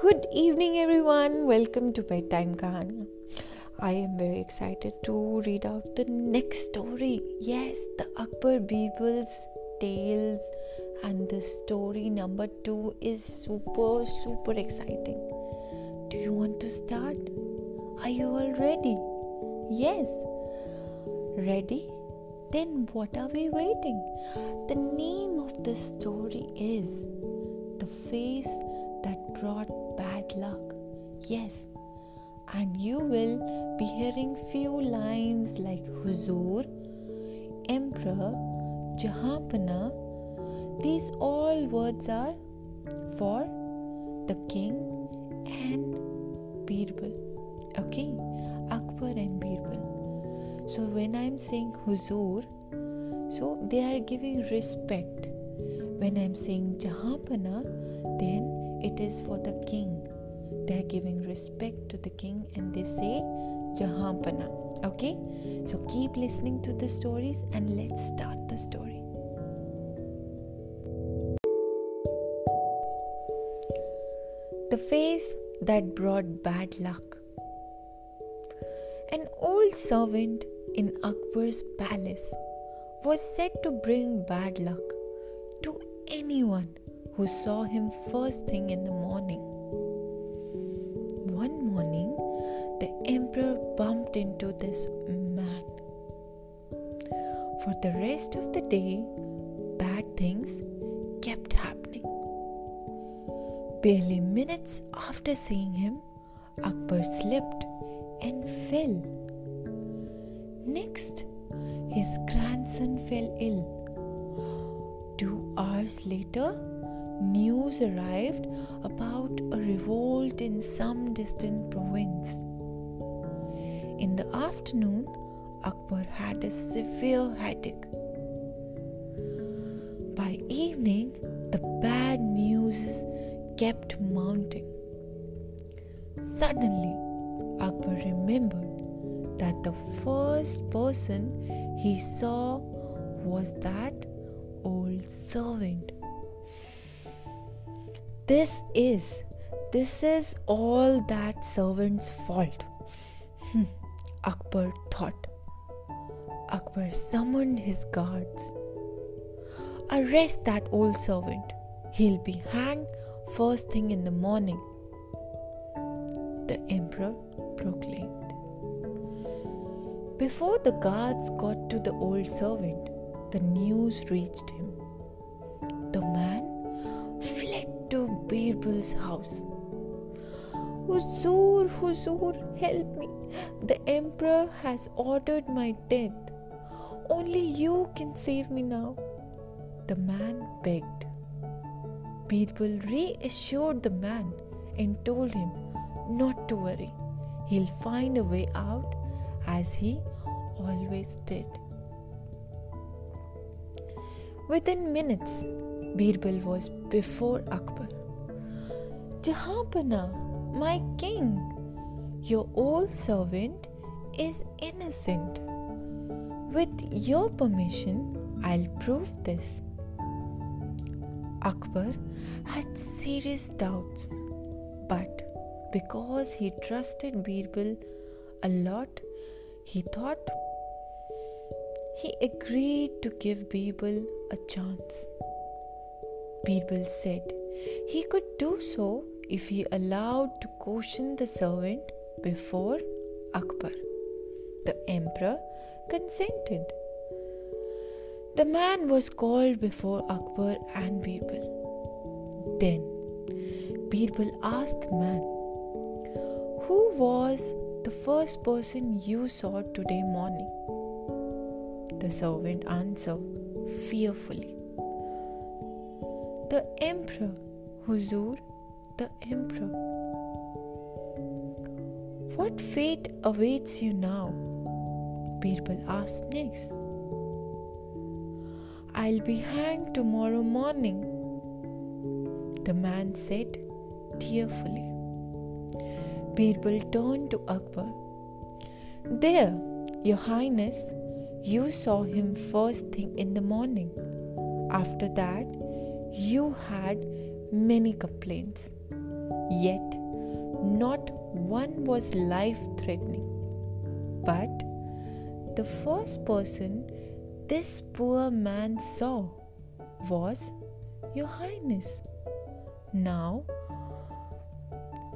Good evening, everyone. Welcome to Bedtime Kahaniya. I am very excited to read out the next story. Yes, the Akbar Birbal's tales, and the story number two is super, super exciting. Do you want to start? Are you all ready? Yes. Ready? Then what are we waiting? The name of the story is The Face That Brought Bad Luck. Yes, and you will be hearing few lines like Huzur, Emperor, Jahanpana. These all words are for the king and Birbal. Okay, Akbar and Birbal. So when I'm saying Huzur, so they are giving respect. When I'm saying Jahanpana, then it is for the king. They are giving respect to the king and they say Jahanpana. Okay, so keep listening to the stories and let's start the story. The face that brought bad luck. An old servant in Akbar's palace was said to bring bad luck anyone who saw him first thing in the morning. One morning, the emperor bumped into this man. For the rest of the day, bad things kept happening. Barely minutes after seeing him, Akbar slipped and fell. Next, his grandson fell ill. Two hours later, news arrived about a revolt in some distant province. In the afternoon, Akbar had a severe headache. By evening, the bad news kept mounting. Suddenly, Akbar remembered that the first person he saw was that old servant. This is, this is all that servant's fault. Hmm, Akbar thought. Akbar summoned his guards. Arrest that old servant. He'll be hanged first thing in the morning. The emperor proclaimed. Before the guards got to the old servant, the news reached him. The man fled to Birbal's house. Huzur, Huzur, help me. The emperor has ordered my death. Only you can save me now. The man begged. Birbal reassured the man and told him not to worry. He'll find a way out as he always did. Within minutes, Birbal was before Akbar. Jahanpana, my king, your old servant is innocent. With your permission, I'll prove this. Akbar had serious doubts, but because he trusted Birbal a lot, he thought he agreed to give Birbal a chance. Birbal said he could do so if he allowed to caution the servant before Akbar. The emperor consented. The man was called before Akbar and Birbal. Then Birbal asked the man, Who was the first person you saw today morning? The servant answered fearfully. The emperor, Huzur, the emperor. What fate awaits you now? Birbal asked next. I'll be hanged tomorrow morning, the man said tearfully. Birbal turned to Akbar. There, Your Highness, you saw him first thing in the morning. After that, you had many complaints. Yet, not one was life threatening. But the first person this poor man saw was Your Highness. Now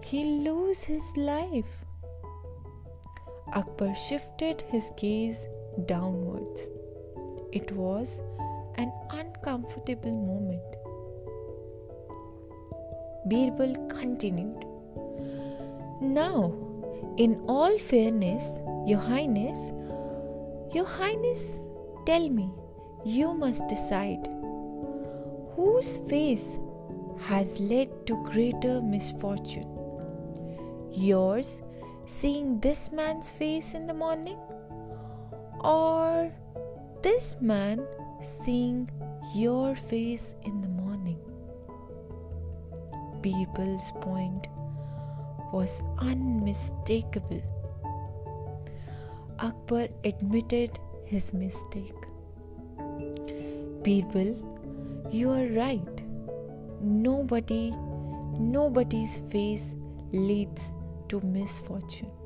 he lose his life. Akbar shifted his gaze downwards. It was an uncomfortable moment. Birbal continued. Now, in all fairness, Your Highness, Your Highness, tell me, you must decide whose face has led to greater misfortune? Yours, seeing this man's face in the morning, or this man seeing your face in the morning? Birbal's point was unmistakable. Akbar admitted his mistake. Birbal, you are right. Nobody, nobody's face leads to misfortune.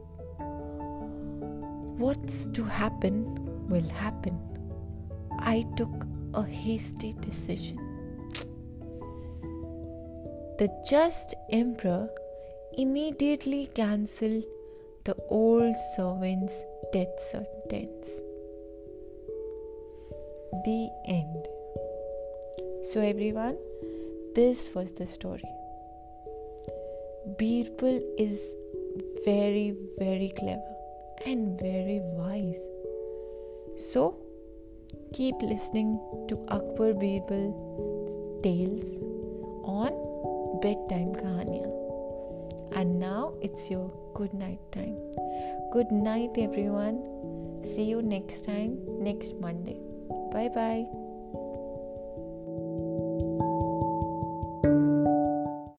What's to happen will happen. I took a hasty decision. The just emperor immediately cancelled the old servant's death sentence. The end. So, everyone, this was the story. Birbal is very, very clever and very wise. So, keep listening to Akbar Birbal's tales on bedtime kahaniyan. And now it's your good night time. Good night, everyone. See you next time, next Monday. Bye bye.